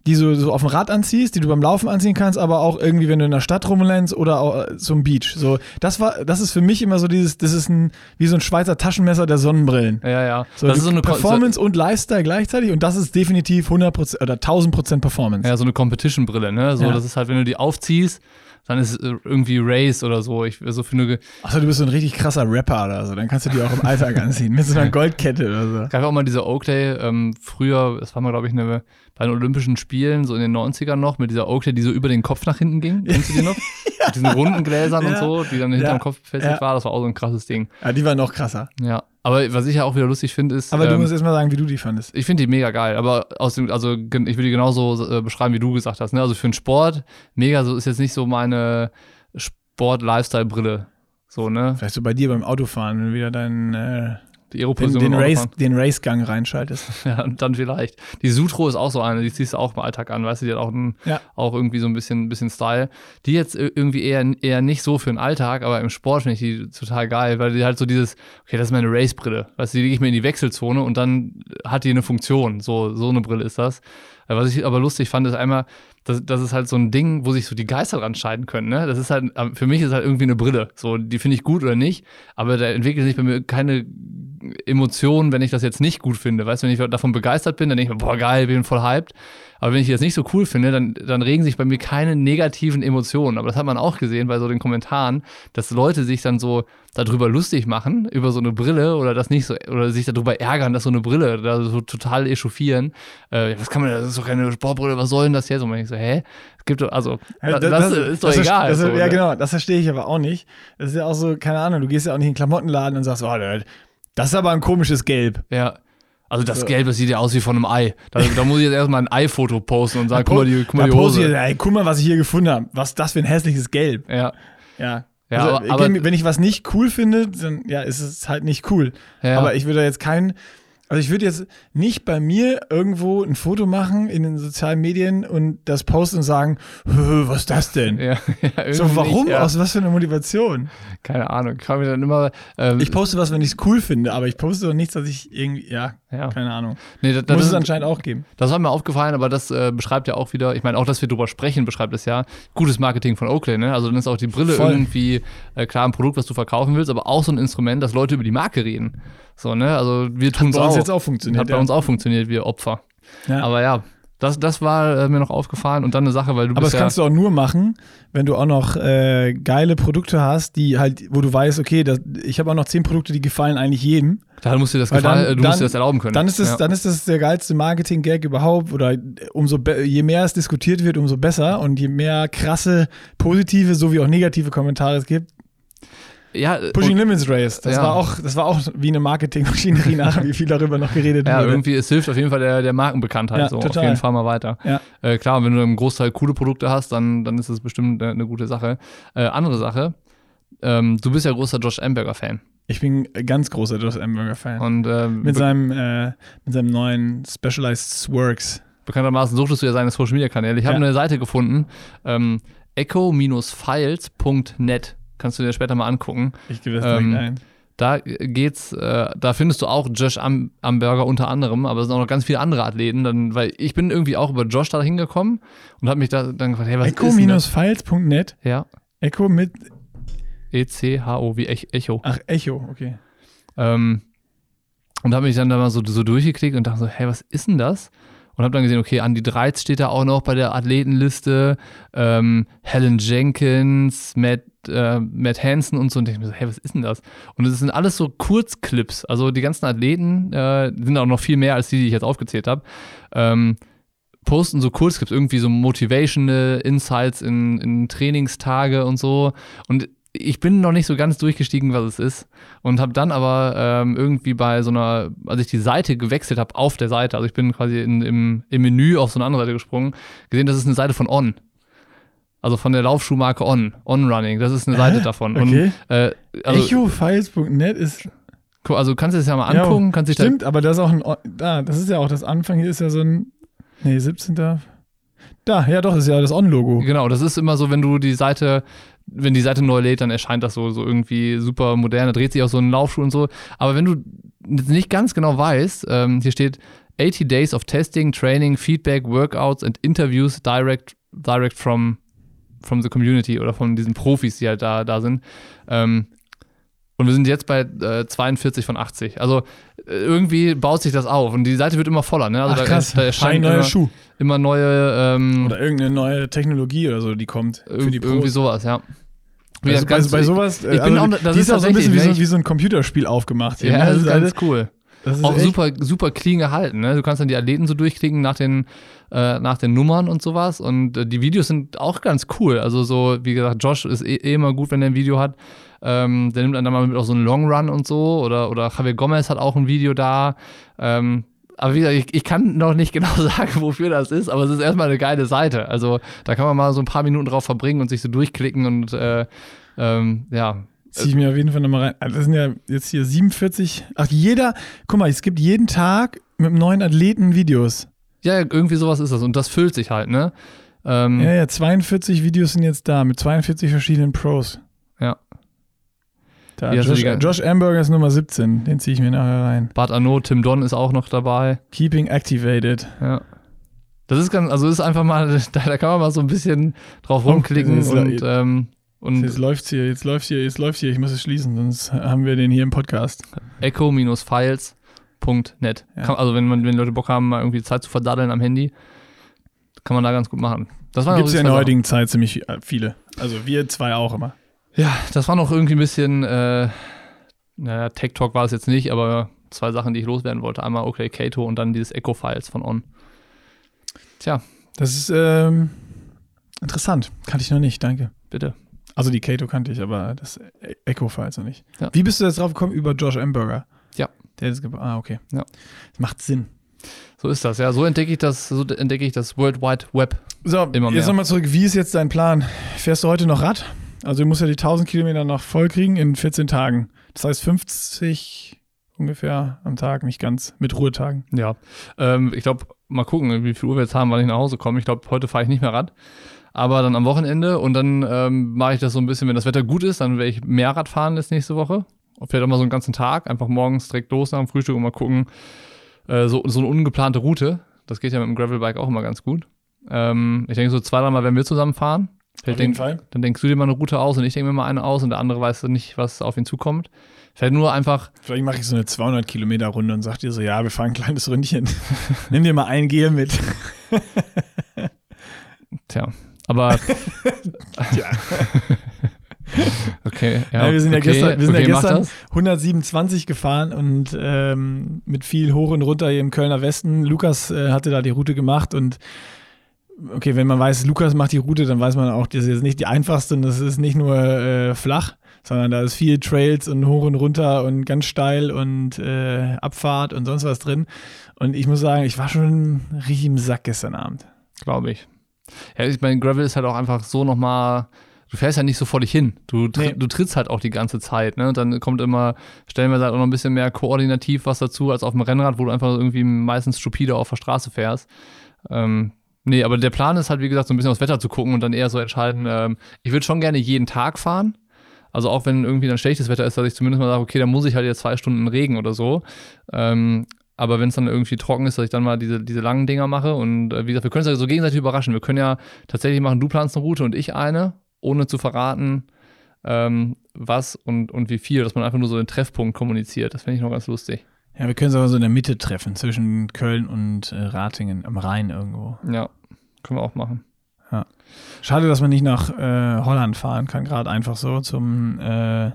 die so, so auf dem Rad anziehst, die du beim Laufen anziehen kannst, aber auch irgendwie, wenn du in der Stadt rumrennst oder auch äh, zum Beach. So, das war, das ist für mich immer so dieses, das ist ein, wie so ein Schweizer Taschenmesser der Sonnenbrillen. Ja, ja. So, das du- ist so eine Performance und Lifestyle gleichzeitig und das ist definitiv 100% oder 1000% Performance. So, ja, so eine Competition-Brille, ne? So, Ja. das ist halt, wenn du die aufziehst, dann ist es äh, irgendwie Race oder so. Ich so für eine Achso, du bist so ein richtig krasser Rapper oder so, dann kannst du die auch im Alltag anziehen, mit so einer Goldkette oder so. gab ja auch mal diese Oakley, ähm, früher, das war mal, glaube ich, eine, bei den Olympischen Spielen, so in den 90ern noch, mit dieser Oakley, die so über den Kopf nach hinten ging. Kennst du die noch? Mit diesen runden Gläsern und Ja. so, die dann hinterm Ja. Kopf befestigt Ja. war. Das war auch so ein krasses Ding. Ja, die war noch krasser. Ja. Aber was ich ja auch wieder lustig finde, ist. Aber du ähm, musst erst mal sagen, wie du die fandest. Ich finde die mega geil, aber aus dem, also ich würde die genauso äh, beschreiben, wie du gesagt hast. Ne? Also für den Sport, mega, so ist jetzt nicht so meine Sport-Lifestyle-Brille. So, ne? Vielleicht so bei dir beim Autofahren, wenn du wieder deinen äh, Die den, Aeroposition den, im Race, den Racegang reinschaltest. Ja, dann vielleicht. Die Sutro ist auch so eine, die ziehst du auch im Alltag an, weißt du, die hat auch, ein, Ja. auch irgendwie so ein bisschen, bisschen Style. Die jetzt ir- irgendwie eher, eher nicht so für den Alltag, aber im Sport finde ich die total geil, weil die halt so dieses, okay, das ist meine Race-Brille. Weißt du, die lege ich mir in die Wechselzone und dann hat die eine Funktion. So, so eine Brille ist das. Äh, Was ich aber lustig fand, ist einmal, das, das ist halt so ein Ding, wo sich so die Geister dran scheiden können. Ne? Das ist halt, für mich ist halt irgendwie eine Brille. So, die finde ich gut oder nicht, aber da entwickelt sich bei mir keine Emotionen, wenn ich das jetzt nicht gut finde. Weißt du, wenn ich davon begeistert bin, dann denke ich mir, boah, geil, bin voll hyped. Aber wenn ich das nicht so cool finde, dann, dann regen sich bei mir keine negativen Emotionen. Aber das hat man auch gesehen bei so den Kommentaren, dass Leute sich dann so darüber lustig machen, über so eine Brille oder das nicht so, oder sich darüber ärgern, dass so eine Brille da so total echauffieren. Äh, was kann man, das ist doch keine Sportbrille, was soll denn das jetzt? Und denkt so, hä? Es gibt doch, also, Ja, das, das, ist doch das egal. Das, so, ja, ne? genau, das verstehe ich aber auch nicht. Das ist ja auch so, keine Ahnung, du gehst ja auch nicht in den Klamottenladen und sagst, oh, das ist aber ein komisches Gelb. Ja. Also das. Gelb, das sieht ja aus wie von einem Ei. Da, da muss ich jetzt erstmal ein Ei-Foto posten und sagen, guck mal die, guck mal die Hose. ich, ey, guck mal, was ich hier gefunden habe. Was ist das für ein hässliches Gelb. Ja, Ja. Ja, also, aber- aber- wenn ich was nicht cool finde, dann ja, ist es halt nicht cool. ja. Aber ich würde jetzt kein, also ich würde jetzt nicht bei mir irgendwo ein Foto machen in den sozialen Medien und das posten und sagen, "Hö, was ist das denn? ja, ja, So, warum? nicht, ja. Aus was für einer Motivation? Keine Ahnung. Ich dann immer. Ähm, Ich poste was, wenn ich es cool finde, aber ich poste doch nichts, dass ich irgendwie, ja, ja. keine Ahnung. Nee, das, das, Muss es ist, anscheinend auch geben. das war mir aufgefallen, aber das äh, beschreibt ja auch wieder, ich meine, auch, dass wir drüber sprechen, beschreibt es ja gutes Marketing von Oakley. Ne? Also dann ist auch die Brille Voll. irgendwie äh, klar ein Produkt, was du verkaufen willst, aber auch so ein Instrument, dass Leute über die Marke reden. So, ne? Also wir tun es bei uns auch. jetzt auch funktioniert, Hat bei ja. uns auch funktioniert, wir Opfer. Ja. Aber ja, das, das war äh, mir noch aufgefallen und dann eine Sache, weil du Aber das ja, kannst du auch nur machen, wenn du auch noch äh, geile Produkte hast, die halt, wo du weißt, okay, das, ich habe auch noch zehn Produkte, die gefallen eigentlich jedem. da musst du dir das gefallen, dann- äh, du dann- musst dir das erlauben können. Dann ist das, ja. dann ist das der geilste Marketing-Gag überhaupt. Oder umso be- je mehr es diskutiert wird, umso besser. Und je mehr krasse positive sowie auch negative Kommentare es gibt. Ja, Pushing Limits Race. Das Ja. war auch, das war auch wie eine Marketing-Maschinerie nachher, wie viel darüber noch geredet Ja, wurde. irgendwie, es hilft auf jeden Fall der, der Markenbekanntheit. Ja, so, total. Auf jeden Fall mal weiter. Ja. Äh, klar, wenn du im Großteil coole Produkte hast, dann, dann ist das bestimmt eine, eine gute Sache. Äh, andere Sache, ähm, du bist ja großer Josh Amberger-Fan. Ich bin ganz großer Josh Amberger-Fan. Und ähm, Mit seinem, äh, mit seinem neuen Specialized Works. bekanntermaßen suchtest du ja seine Social-Media-Kanäle. Ich habe Ja. eine Seite gefunden, ähm, echo-files.net. Kannst du dir später mal angucken. Ich gebe das Ähm, ein. Da geht's, äh, da findest du auch Josh Am Amberger unter anderem, aber es sind auch noch ganz viele andere Athleten, dann, weil ich bin irgendwie auch über Josh da hingekommen und habe mich da dann gefragt, hey, was ist denn das? Echo-files.net. Ja, Echo mit, E-C-H-O, wie Ech Echo. ach, Echo, okay. Ähm, und habe mich dann da mal so, so durchgeklickt und dachte so, hey, was ist denn das? Und habe dann gesehen, okay, Andy Dreiz steht da auch noch bei der Athletenliste, ähm, Helen Jenkins, Matt, äh, Matt Hansen und so. Und ich mir so, hey, was ist denn das? Und es sind alles so Kurzclips. Also die ganzen Athleten äh, sind auch noch viel mehr als die, die ich jetzt aufgezählt habe. Ähm, posten so Kurzclips, irgendwie so Motivational Insights in, in Trainingstage und so. Und ich bin noch nicht so ganz durchgestiegen, was es ist. Und habe dann aber ähm, irgendwie bei so einer, als ich die Seite gewechselt habe, auf der Seite, also ich bin quasi in, im, im Menü auf so eine andere Seite gesprungen, gesehen, das ist eine Seite von On. Also von der Laufschuhmarke On. On Running. Das ist eine Seite Hä? davon. Okay. Und, äh, also, Echofiles.net ist. also kannst du das ja mal angucken, kannst dich da Stimmt, aber da ist auch ein. Da, das ist ja auch das Anfang. Hier ist ja so ein. Nee, 17. Da, ja doch, ist ja das On-Logo. Genau, das ist immer so, wenn du die Seite, wenn die Seite neu lädt, dann erscheint das so, so irgendwie super modern, da dreht sich auch so ein Laufschuh und so. Aber wenn du nicht ganz genau weißt, ähm, hier steht 80 Days of Testing, Training, Feedback, Workouts and Interviews direct, direct from, from the community oder von diesen Profis, die halt da, da sind. Ähm, und wir sind jetzt bei äh, 42 von 80. Also äh, irgendwie baut sich das auf und die Seite wird immer voller. Ne? Also Ach da, krass, da ein erscheinen neuer immer, Schuh. immer neue ähm, Oder irgendeine neue Technologie oder so, die kommt für die irgendwie sowas, ja. Bei, Ja, bei, ganz- bei sowas, äh, ich bin also auch- das die ist ist auch so ein bisschen wie so, wie so ein Computerspiel aufgemacht. hier, Ja, ne? das ist also, ganz cool. das ist Auch super, super clean gehalten. Ne? Du kannst dann die Athleten so durchklicken nach den, äh, nach den Nummern und sowas. Und äh, die Videos sind auch ganz cool. Also so, wie gesagt, Josh ist eh, eh immer gut, wenn er ein Video hat. Ähm, der nimmt dann mal mit auf so einen Long Run und so. Oder, oder Javier Gomez hat auch ein Video da. Ähm, aber wie gesagt, ich, ich kann noch nicht genau sagen, wofür das ist, aber es ist erstmal eine geile Seite. Also da kann man mal so ein paar Minuten drauf verbringen und sich so durchklicken und äh, ähm, ja, Zieh ich mir auf jeden Fall nochmal rein. Also Das sind ja jetzt hier 47. Ach, jeder, guck mal, es gibt jeden Tag mit einem neuen Athleten Videos. Ja, ja, irgendwie sowas ist das. Und das füllt sich halt, ne? Ähm, Ja, ja, 42 Videos sind jetzt da mit 42 verschiedenen Pros. Ja. Da, du Josh, Josh Amberger ist Nummer 17. Den ziehe ich mir nachher rein. Bart Arnault, Tim Don ist auch noch dabei. Keeping activated. Ja. Das ist ganz, also ist einfach mal, da, da kann man mal so ein bisschen drauf rumklicken das ist- und, ähm, und Jetzt läuft's hier, jetzt läuft hier, jetzt läuft hier. Ich muss es schließen, sonst haben wir den hier im Podcast. echo-files.net. Ja. Also wenn man, wenn Leute Bock haben, mal irgendwie Zeit zu verdaddeln am Handy, kann man da ganz gut machen. Das Gibt es ja in der heutigen Zeit ziemlich viele. Also wir zwei auch immer. Ja, das war noch irgendwie ein bisschen, äh, naja, Tech Talk war es jetzt nicht, aber zwei Sachen, die ich loswerden wollte. Einmal okay, Kato und dann dieses Echo Files von On. Tja, Das ist ähm, interessant. Kannte ich noch nicht, danke. bitte. Also die Kato kannte ich, aber das Echo-Files noch nicht. Ja. Wie bist du jetzt drauf gekommen? Über Josh Amberger. Ja. Der ist ah, okay. Ja. Das macht Sinn. So ist das, ja. So entdecke ich das, so entdecke ich das World Wide Web. So, Immer jetzt mehr. nochmal zurück. Wie ist jetzt dein Plan? Fährst du heute noch Rad? Also du musst ja die 1000 Kilometer noch voll kriegen in 14 Tagen. Das heißt 50 ungefähr am Tag, nicht ganz, mit Ruhetagen. Ja, ähm, ich glaube, mal gucken, wie viel Uhr wir jetzt haben, wann ich nach Hause komme. Ich glaube, heute fahre ich nicht mehr Rad. Aber dann am Wochenende und dann ähm, mache ich das so ein bisschen, wenn das Wetter gut ist, dann werde ich mehr Rad fahren jetzt nächste Woche. Vielleicht auch mal so einen ganzen Tag, einfach morgens direkt los nach dem Frühstück und mal gucken. Äh, so, so eine ungeplante Route. Das geht ja mit dem Gravelbike auch immer ganz gut. Ähm, ich denke, so zwei, dreimal werden wir zusammen fahren. Vielleicht denk, Fall. dann denkst du dir mal eine Route aus und ich denke mir mal eine aus und der andere weiß nicht, was auf ihn zukommt. Vielleicht nur einfach Vielleicht mache ich so eine 200 Kilometer Runde und sag dir so, ja, wir fahren ein kleines Ründchen. Nimm dir mal ein Gel mit. Tja, aber Ja. okay. Ja, Ja, wir sind ja okay, gestern, wir sind okay, ja gestern das. 127 gefahren und ähm, mit viel hoch und runter hier im Kölner Westen. Lukas äh, hatte da die Route gemacht und okay, wenn man weiß, Lukas macht die Route, dann weiß man auch, das ist jetzt nicht die einfachste und das ist nicht nur äh, flach, sondern da ist viel Trails und hoch und runter und ganz steil und äh, Abfahrt und sonst was drin. Und ich muss sagen, ich war schon richtig im Sack gestern Abend. Glaube ich. Ja, ich meine, Gravel ist halt auch einfach so nochmal. Du fährst ja nicht so vor dich hin. Du, tr Nee. du trittst halt auch die ganze Zeit. Ne? Und dann kommt immer, stellen wir halt auch noch ein bisschen mehr koordinativ was dazu als auf dem Rennrad, wo du einfach irgendwie meistens stupide auf der Straße fährst. Ähm, nee, aber der Plan ist halt, wie gesagt, so ein bisschen aufs Wetter zu gucken und dann eher so entscheiden, ähm, ich würde schon gerne jeden Tag fahren. Also auch wenn irgendwie dann schlechtes Wetter ist, dass ich zumindest mal sage, okay, dann muss ich halt jetzt zwei Stunden Regen oder so. Ähm, aber wenn es dann irgendwie trocken ist, dass ich dann mal diese, diese langen Dinger mache. Und äh, wie gesagt, wir können uns ja so gegenseitig überraschen. Wir können ja tatsächlich machen, du planst eine Route und ich eine, ohne zu verraten, ähm, was und, und wie viel, dass man einfach nur so den Treffpunkt kommuniziert. Das finde ich noch ganz lustig. Ja, wir können uns aber so in der Mitte treffen, zwischen Köln und äh, Ratingen am Rhein irgendwo. Ja, können wir auch machen. Schade, dass man nicht nach äh, Holland fahren kann, gerade einfach so zum, äh,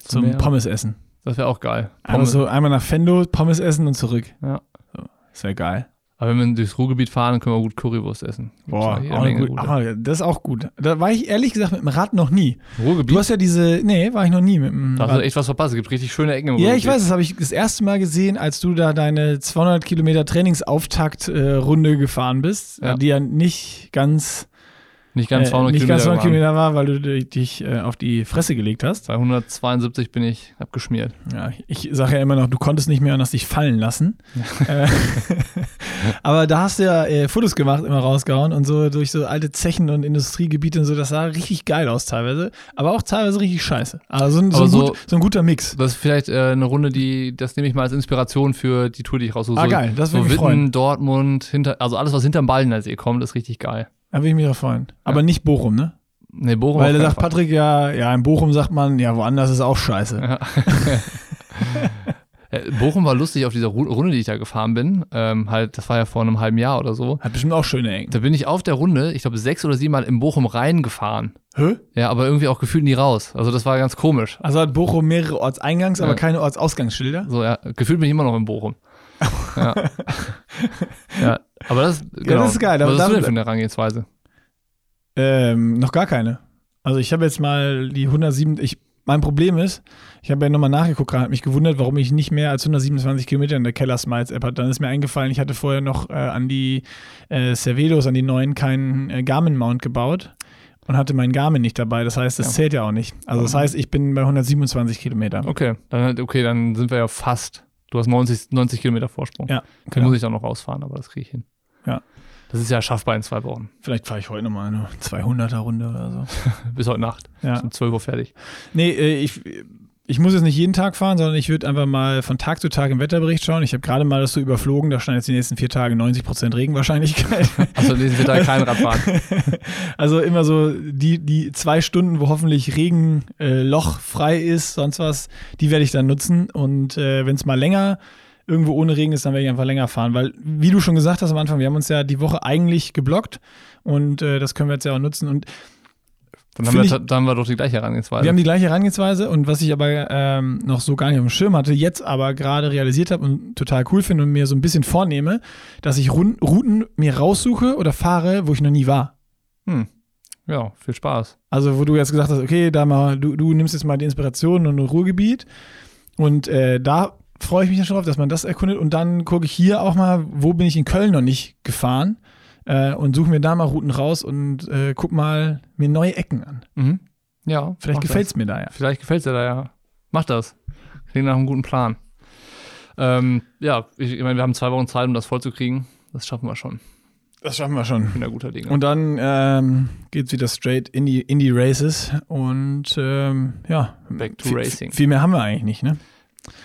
zum. Pommes essen. Das wäre auch geil. Pommes. so einmal nach Fendo, Pommes essen und zurück. Ja. So, das wäre geil. Aber wenn wir durchs Ruhrgebiet fahren, dann können wir gut Currywurst essen. Boah, ja auch Menge gut. Aber das ist auch gut. Da war ich ehrlich gesagt mit dem Rad noch nie. Ruhrgebiet? Du hast ja diese, nee, war ich noch nie mit dem da hast du echt was verpasst. Es gibt richtig schöne Ecken im Ja, Ruhrgebiet. ich weiß, das habe ich das erste Mal gesehen, als du da deine 200 Kilometer Trainingsauftakt-Runde gefahren bist, Ja. die ja nicht ganz, Nicht ganz äh, 200 nicht ganz 200 waren. Kilometer war, weil du dich äh, auf die Fresse gelegt hast. Bei 172 bin ich abgeschmiert. Ja, ich sage ja immer noch, du konntest nicht mehr und hast dich fallen lassen. Äh, Aber da hast du ja äh, Fotos gemacht, immer rausgehauen und so durch so alte Zechen und Industriegebiete und so. Das sah richtig geil aus teilweise, aber auch teilweise richtig scheiße. Also so ein, so so- gut, so ein guter Mix. Das ist vielleicht äh, eine Runde, die, das nehme ich mal als Inspiration für die Tour, die ich raussuche. Ah, geil, das würde so mich freuen. Witten, Dortmund, hinter, also alles, was hinterm Ballner See kommt, ist richtig geil. Da würde ich mich drauf freuen. Aber nicht Bochum, ne? Nee, Bochum Weil da sagt Fall. Patrick ja, ja, in Bochum sagt man, ja, woanders ist auch scheiße. Ja. Äh, Bochum war lustig auf dieser Ru- Runde, die ich da gefahren bin. Ähm, halt, das war ja vor einem halben Jahr oder so. Hat bestimmt auch schöne Ecken. Da bin ich auf der Runde, ich glaube, sechs oder sieben Mal in Bochum reingefahren. Hä? Ja, aber irgendwie auch gefühlt nie raus. Also das war ganz komisch. Also hat Bochum mehrere Ortseingangs, aber Ja. keine Ortsausgangsschilder. So, ja, gefühlt bin ich immer noch in Bochum. Ja. ja, aber das, genau. das ist geil, Was hast du denn für eine Herangehensweise? Ähm, noch gar keine. Also ich habe jetzt mal die 107, ich, mein Problem ist, ich habe ja nochmal nachgeguckt, gerade, hat mich gewundert, warum ich nicht mehr als 127 Kilometer in der Keller Smiles App hatte. Dann ist mir eingefallen, ich hatte vorher noch äh, an die äh, Cervedos, an die neuen, keinen äh, Garmin-Mount gebaut und hatte meinen Garmin nicht dabei. Das heißt, das Ja. zählt ja auch nicht. Also das heißt, ich bin bei 127 Kilometer. Okay, dann, okay, dann sind wir ja fast. Du hast 90, 90 Kilometer Vorsprung. Ja, Dann genau. muss ich auch noch rausfahren, aber das kriege ich hin. Ja. Das ist ja schaffbar in zwei Wochen. Vielleicht fahre ich heute nochmal eine 200er Runde oder so. Bis heute Nacht. Ja. Um 12 Uhr fertig. Nee, äh, ich, ich muss jetzt nicht jeden Tag fahren, sondern ich würde einfach mal von Tag zu Tag im Wetterbericht schauen. Ich habe gerade mal das so überflogen, da stand jetzt die nächsten vier Tage 90% Regenwahrscheinlichkeit. Also die nächsten vier Tage kein Radfahren. also immer so die, die zwei Stunden, wo hoffentlich Regenloch äh, frei ist, sonst was, die werde ich dann nutzen. Und äh, wenn es mal länger irgendwo ohne Regen ist, dann werde ich einfach länger fahren. Weil, wie du schon gesagt hast am Anfang, wir haben uns ja die Woche eigentlich geblockt und äh, das können wir jetzt ja auch nutzen. Und dann haben, wir, dann haben wir doch die gleiche Herangehensweise. Wir haben die gleiche Herangehensweise und was ich aber ähm, noch so gar nicht auf dem Schirm hatte, jetzt aber gerade realisiert habe und total cool finde und mir so ein bisschen vornehme, dass ich Run Routen mir raussuche oder fahre, wo ich noch nie war. Hm. Ja, viel Spaß. Also, wo du jetzt gesagt hast, okay, da mal, du, du nimmst jetzt mal die Inspiration und ein Ruhrgebiet und äh, da freue ich mich schon drauf, dass man das erkundet und dann gucke ich hier auch mal, wo bin ich in Köln noch nicht gefahren äh, und suche mir da mal Routen raus und äh, guck mal mir neue Ecken an. Mhm. Ja. Vielleicht gefällt es mir da ja. Vielleicht gefällt es dir da ja. Mach das. Klingt nach einem guten Plan. Ähm, ja, ich, ich meine, wir haben zwei Wochen Zeit, um das vollzukriegen. Das schaffen wir schon. Das schaffen wir schon. Ich bin da guter Dinge. Und dann ähm, geht es wieder straight in die, in die Races und ähm, ja. Back to Racing. Viel mehr haben wir eigentlich nicht, ne?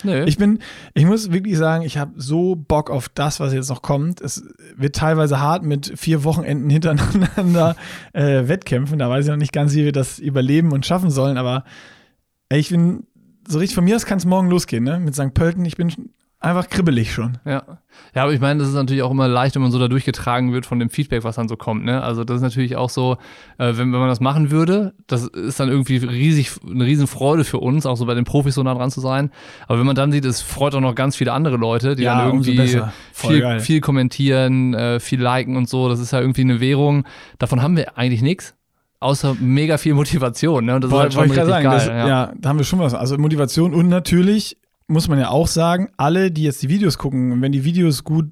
Nö. Ich bin, ich muss wirklich sagen, ich habe so Bock auf das, was jetzt noch kommt. Es wird teilweise hart mit vier Wochenenden hintereinander äh, Wettkämpfen. Da weiß ich noch nicht ganz, wie wir das überleben und schaffen sollen. Aber ey, ich bin so richtig von mir aus kann es morgen losgehen, ne? Mit St. Pölten. Ich bin einfach kribbelig schon. Ja. Ja, aber ich meine, das ist natürlich auch immer leicht, wenn man so da durchgetragen wird von dem Feedback, was dann so kommt. Ne? Also das ist natürlich auch so, äh, wenn, wenn man das machen würde, das ist dann irgendwie riesig, eine riesen Freude für uns, auch so bei den Profis so nah dran zu sein. Aber wenn man dann sieht, es freut auch noch ganz viele andere Leute, die ja, dann irgendwie viel, viel kommentieren, äh, viel liken und so. Das ist ja irgendwie eine Währung. Davon haben wir eigentlich nichts außer mega viel Motivation. Ne? Und das Boah, ist halt schon richtig sagen, geil. Das, ja. ja. da haben wir schon was. Also Motivation und natürlich muss man ja auch sagen, alle, die jetzt die Videos gucken, wenn die Videos gut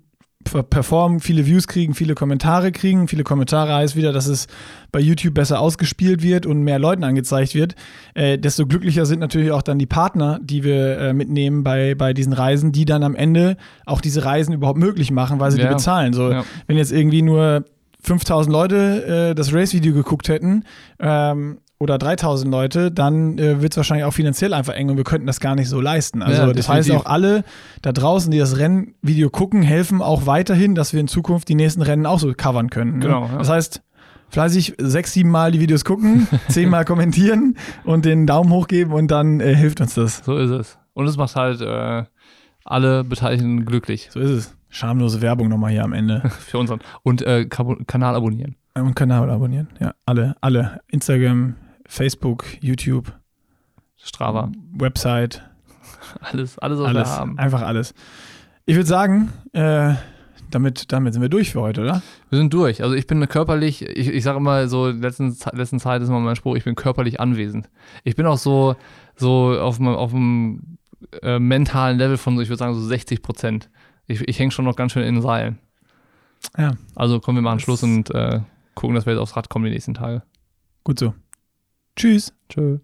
performen, viele Views kriegen, viele Kommentare kriegen. Viele Kommentare heißt wieder, dass es bei YouTube besser ausgespielt wird und mehr Leuten angezeigt wird. Äh, desto glücklicher sind natürlich auch dann die Partner, die wir äh, mitnehmen bei, bei diesen Reisen, die dann am Ende auch diese Reisen überhaupt möglich machen, weil sie Ja. die bezahlen. So, Ja. wenn jetzt irgendwie nur 5000 Leute äh, das Race-Video geguckt hätten ähm, oder 3000 Leute, dann äh, wird es wahrscheinlich auch finanziell einfach eng und wir könnten das gar nicht so leisten. Also Ja, das heißt auch alle da draußen, die das Rennvideo gucken, helfen auch weiterhin, dass wir in Zukunft die nächsten Rennen auch so covern können. Ne? Genau, ja. Das heißt, fleißig sechs, sieben Mal die Videos gucken, zehnmal kommentieren und den Daumen hoch geben und dann äh, hilft uns das. So ist es. Und es macht halt äh, alle Beteiligten glücklich So ist es. Schamlose Werbung nochmal hier am Ende. für unseren. Und äh, Kanal abonnieren. Und Kanal abonnieren. Ja, alle, alle. Instagram, Facebook, YouTube, Strava. Website, Alles, alles, was alles. wir haben. Einfach alles. Ich würde sagen, äh, damit, damit sind wir durch für heute, oder? Wir sind durch. Also ich bin körperlich, ich, ich sage immer so, letzten, letzten Zeit ist immer mein Spruch, ich bin körperlich anwesend. Ich bin auch so, so auf, dem- auf dem äh, mentalen Level von, so, ich würde sagen, so 60 Prozent. Ich, ich hänge schon noch ganz schön in den Seilen. Ja. Also kommen wir machen Das- Schluss und äh, gucken, dass wir jetzt aufs Rad kommen die nächsten Tage. Gut so. Tschüss. Tschö.